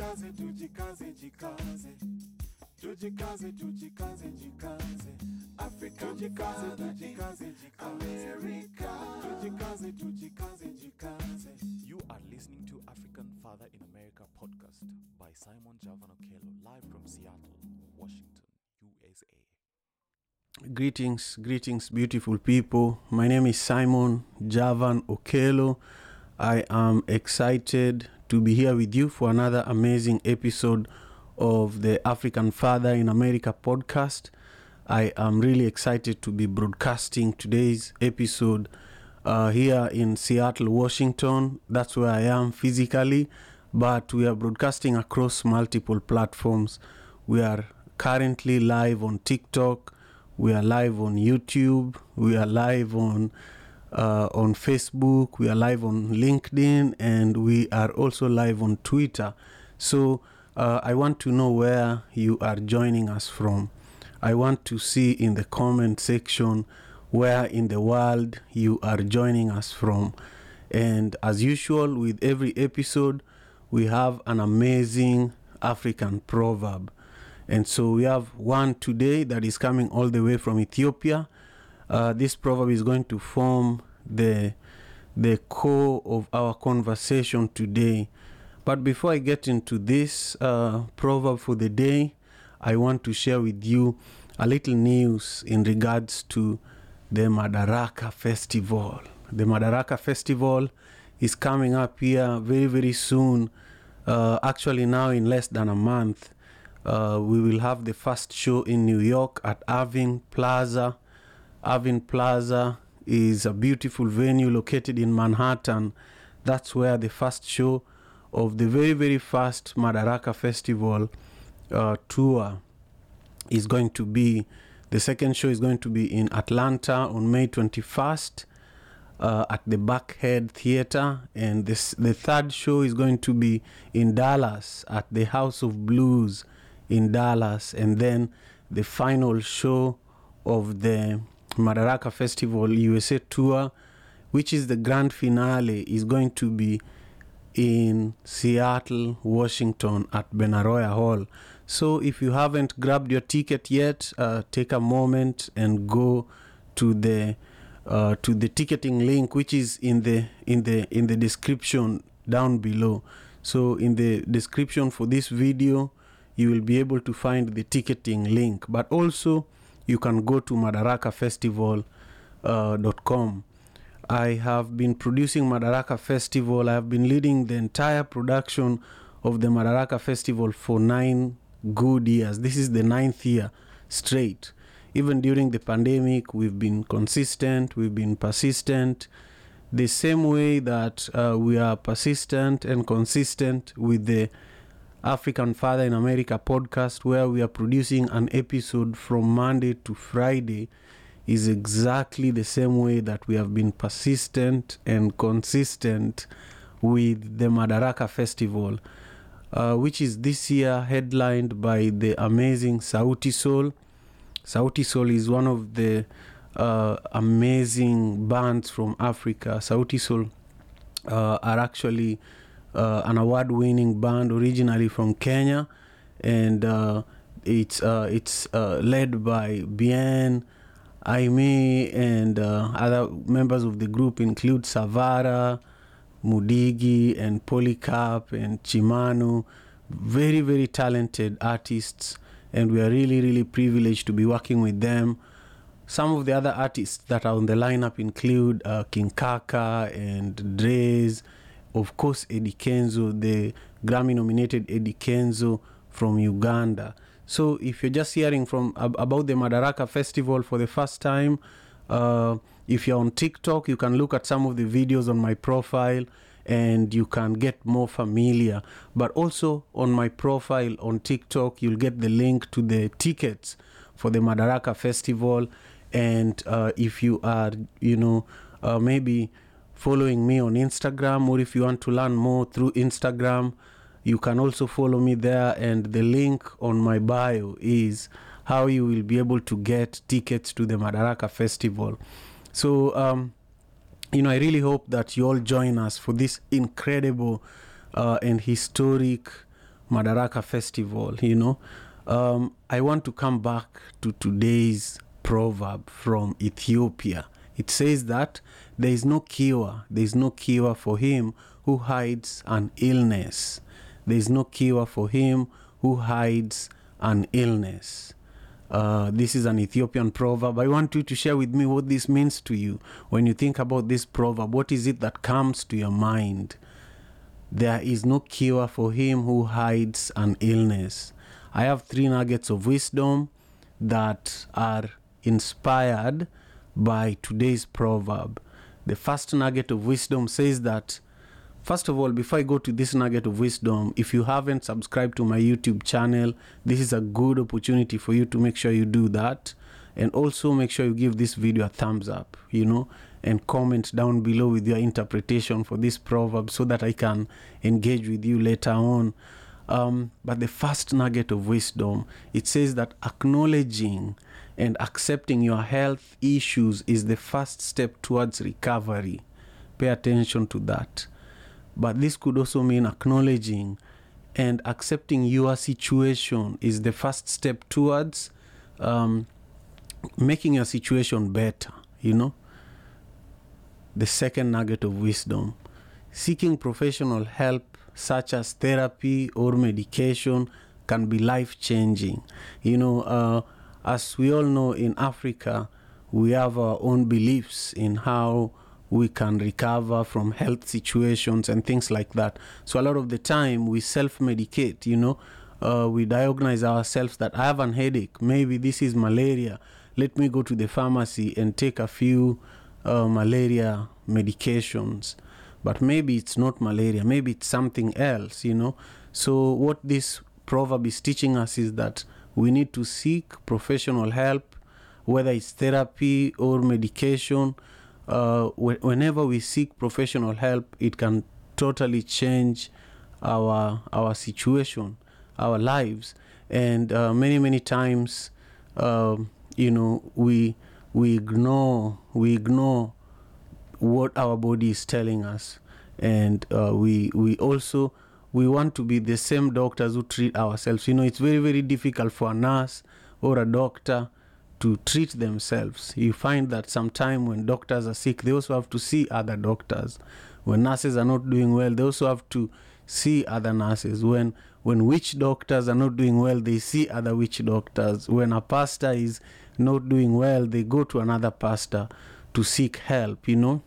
Jikaze, tujikaze, jikaze. Tujikaze, tujikaze, jikaze. Africa, tujikaze, tujikaze, jikaze. America, tujikaze, tujikaze, jikaze. You are listening to African Father in America podcast by Simon Javan Okello, live from Seattle, Washington, USA. Greetings, greetings, beautiful people. My name is Simon Javan Okello. I am excited to be here with you for another amazing episode of the African Father in America podcast. I am really excited to be broadcasting today's episode uh, here in Seattle, Washington. That's where I am physically, but we are broadcasting across multiple platforms. We are currently live on TikTok. We are live on YouTube. We are live on uh, on Facebook. We are live on LinkedIn, and we are also live on Twitter. So uh, I want to know where you are joining us from. I want to see in the comment section where in the world you are joining us from. And as usual, with every episode, we have an amazing African proverb. And so we have one today that is coming all the way from Ethiopia. Uh, this proverb is going to form the the core of our conversation today. But before I get into this uh, proverb for the day, I want to share with you a little news in regards to the Madaraka Festival. The Madaraka Festival is coming up here very, very soon. Uh, actually, now in less than a month, uh, we will have the first show in New York at Irving Plaza. Irving Plaza is a beautiful venue located in Manhattan. That's where the first show of the very, very first Madaraka Festival uh, tour is going to be. The second show is going to be in Atlanta on May 21st uh, at the Buckhead Theater, and this the third show is going to be in Dallas at the House of Blues in Dallas, and then the final show of the Madaraka Festival USA tour, which is the grand finale, is going to be in Seattle, Washington at Benaroya Hall. So if you haven't grabbed your ticket yet, uh, take a moment and go to the uh, to the ticketing link, which is in the in the in the description down below. So in the description for this video, you will be able to find the ticketing link. But also, you can go to madarakafestival.com. I have been producing Madaraka Festival. I have been leading the entire production of the Madaraka Festival for nine good years. This is the ninth year straight. Even during the pandemic, we've been consistent, we've been persistent. The same way that uh, we are persistent and consistent with the African Father in America podcast, where we are producing an episode from Monday to Friday, is exactly the same way that we have been persistent and consistent with the Madaraka Festival, uh, which is this year headlined by the amazing Sauti Sol. Sauti Sol is one of the uh, amazing bands from Africa. Sauti Sol uh, are actually uh, an award-winning band originally from Kenya, and uh, it's uh, it's uh, led by Bien, Aime, and uh, other members of the group include Savara, Mudigi, and Polycarp, and Chimano. Very very talented artists, and we are really really privileged to be working with them. Some of the other artists that are on the lineup include uh, King Kaka and Dre's of course Eddie Kenzo, the Grammy nominated Eddie Kenzo from Uganda. So if you're just hearing from ab- about the Madaraka Festival for the first time, uh, if you're on TikTok, you can look at some of the videos on my profile and you can get more familiar. But also on my profile on TikTok, you'll get the link to the tickets for the Madaraka Festival. And uh, if you are, you know, uh, maybe following me on Instagram, or if you want to learn more through Instagram, you can also follow me there. And the link on my bio is how you will be able to get tickets to the Madaraka Festival. So, um, you know, I really hope that you all join us for this incredible uh, and historic Madaraka Festival, you know, um, I want to come back to today's proverb from Ethiopia. It says that there is no cure, there is no cure for him who hides an illness. There is no cure for him who hides an illness. Uh, this is an Ethiopian proverb. I want you to share with me what this means to you. When you think about this proverb, what is it that comes to your mind? There is no cure for him who hides an illness. I have three nuggets of wisdom that are inspired by today's proverb. The first nugget of wisdom says that, first of all, before I go to this nugget of wisdom, if you haven't subscribed to my YouTube channel, this is a good opportunity for you to make sure you do that. And also make sure you give this video a thumbs up, you know, and comment down below with your interpretation for this proverb so that I can engage with you later on. Um, but the first nugget of wisdom, it says that acknowledging and accepting your health issues is the first step towards recovery. Pay attention to that. But this could also mean acknowledging and accepting your situation is the first step towards um, making your situation better, you know. The second nugget of wisdom seeking professional help, such as therapy or medication, can be life changing. You know, uh, as we all know in Africa, we have our own beliefs in how we can recover from health situations and things like that. So a lot of the time we self-medicate, you know, uh, we diagnose ourselves that I have an headache, maybe this is malaria. Let me go to the pharmacy and take a few uh, malaria medications. But maybe it's not malaria, maybe it's something else, you know. So what this proverb is teaching us is that we need to seek professional help, whether it's therapy or medication. Uh, wh- whenever we seek professional help, it can totally change our our situation, our lives, and uh, many many times, um, you know, we we ignore we ignore what our body is telling us, and uh, we we also we want to be the same doctors who treat ourselves. You know, it's very, very difficult for a nurse or a doctor to treat themselves. You find that sometimes when doctors are sick, they also have to see other doctors. When nurses are not doing well, they also have to see other nurses. When when witch doctors are not doing well, they see other witch doctors. When a pastor is not doing well, they go to another pastor to seek help, you know.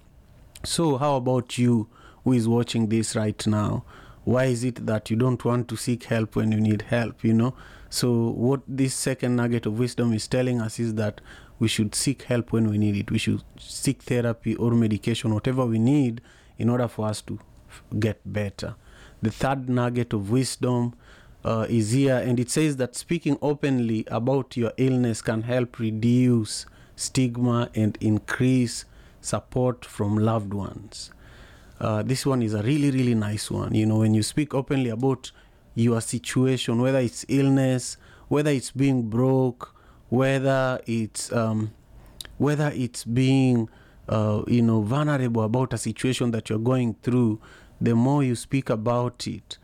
So how about you who is watching this right now? Why is it that you don't want to seek help when you need help you know? So what this second nugget of wisdom is telling us is that we should seek help when we need it. We should seek therapy or medication whatever we need in order for us to get better. The third nugget of wisdom uh, is here and it says that speaking openly about your illness can help reduce stigma and increase support from loved ones uh, this one is a really really nice one. You know when you speak openly about your situation whether it's illness whether it's being broke whether it's um, whether it's being uh, you know vulnerable about a situation that you're going through the more you speak about it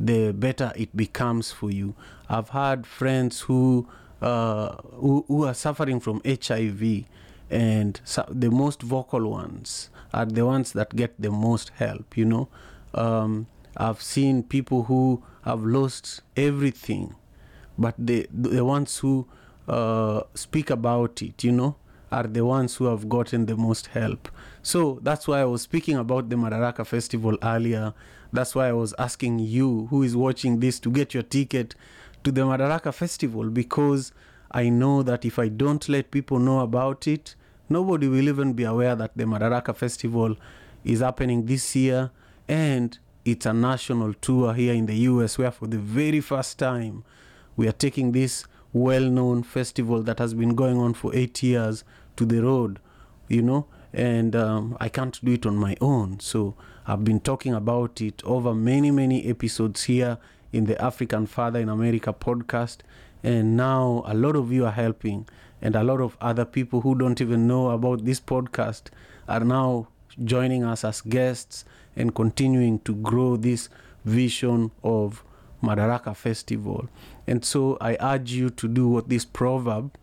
the better it becomes for you. I've had friends who uh, who, who are suffering from hiv and so the most vocal ones are the ones that get the most help you know. Um, i've seen people who have lost everything but the the ones who uh, speak about it you know are the ones who have gotten the most help. So that's why i was speaking about the madaraka festival earlier. That's why i was asking you who is watching this to get your ticket to the madaraka festival because i know that if i don't let people know about it nobody will even be aware that the madaraka festival is happening this year and it's a national tour here in the us where for the very first time we are taking this well-known festival that has been going on for eight years to the road you know? And um, i can't do it on my own. So i've been talking about it over many many episodes here in the african father in america podcast and now a lot of you are helping and a lot of other people who don't even know about this podcast are now joining us as guests and continuing to grow this vision of Madaraka Festival. And so I urge you to do what this proverb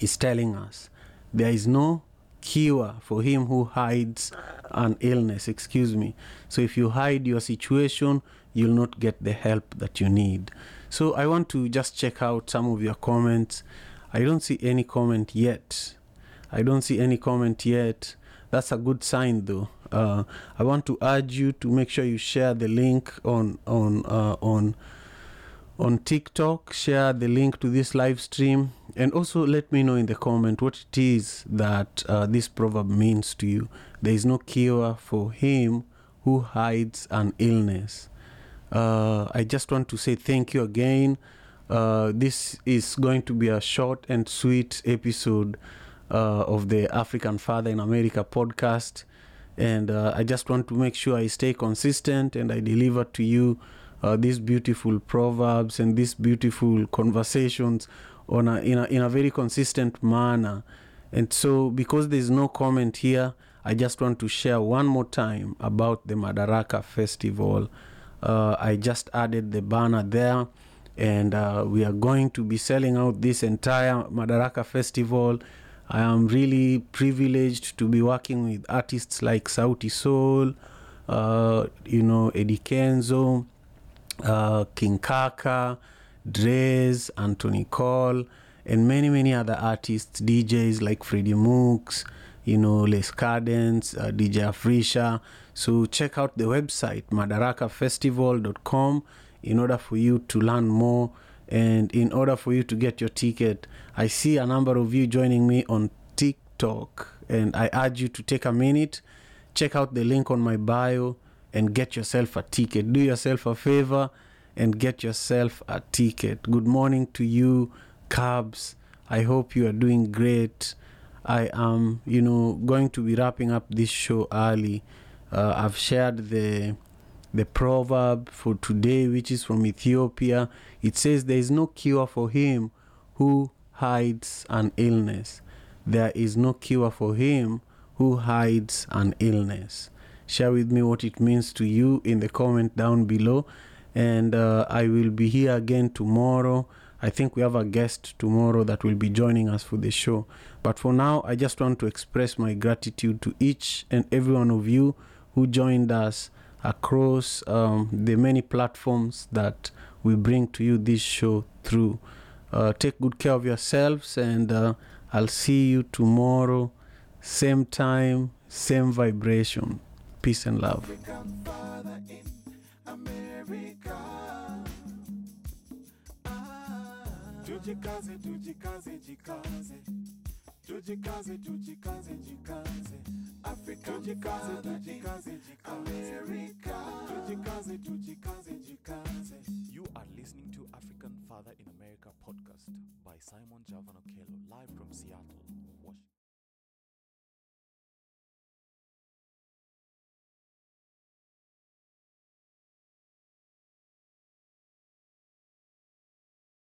is telling us. There is no cure for him who hides an illness, excuse me. So if you hide your situation, you'll not get the help that you need. So I want to just check out some of your comments. I don't see any comment yet. I don't see any comment yet. That's a good sign, though. Uh, I want to urge you to make sure you share the link on on uh, on on TikTok. Share the link to this live stream, and also let me know in the comment what it is that uh, this proverb means to you. There is no cure for him who hides an illness. Uh, I just want to say thank you again. Uh, this is going to be a short and sweet episode uh, of the African Father in America podcast. And uh, I just want to make sure I stay consistent and I deliver to you uh, these beautiful proverbs and these beautiful conversations on a, in, a, in a very consistent manner. And so, because there's no comment here, I just want to share one more time about the Madaraka Festival. Uh, I just added the banner there, and uh, we are going to be selling out this entire Madaraka Festival. I am really privileged to be working with artists like Sauti Sol, uh, you know, Eddie Kenzo, uh, King Kaka, Drez, Anthony Cole, and many, many other artists, DJs like Freddie Mooks, you know, Les Cadence, uh, DJ Afrisha. So check out the website, madarakafestival.com, in order for you to learn more and in order for you to get your ticket. I see a number of you joining me on TikTok, and I urge you to take a minute, check out the link on my bio, and get yourself a ticket. Do yourself a favor and get yourself a ticket. Good morning to you, Cubs. I hope you are doing great. I am, you know, going to be wrapping up this show early. Uh, I've shared the the proverb for today, which is from Ethiopia. It says, There is no cure for him who hides an illness. There is no cure for him who hides an illness. Share with me what it means to you in the comment down below. And uh, I will be here again tomorrow. I think we have a guest tomorrow that will be joining us for the show. But for now, I just want to express my gratitude to each and every one of you who joined us across um, the many platforms that we bring to you this show through. Uh, take good care of yourselves, and uh, I'll see you tomorrow, same time, same vibration. Peace and love. Ah, tujikaze, tujikaze, jikaze. Tujikaze, tujikaze, jikaze. Tujikaze, tujikaze. America. Tujikaze, tujikaze, jikaze. You are listening to African Father in America podcast by Simon Javan Okello, live from Seattle,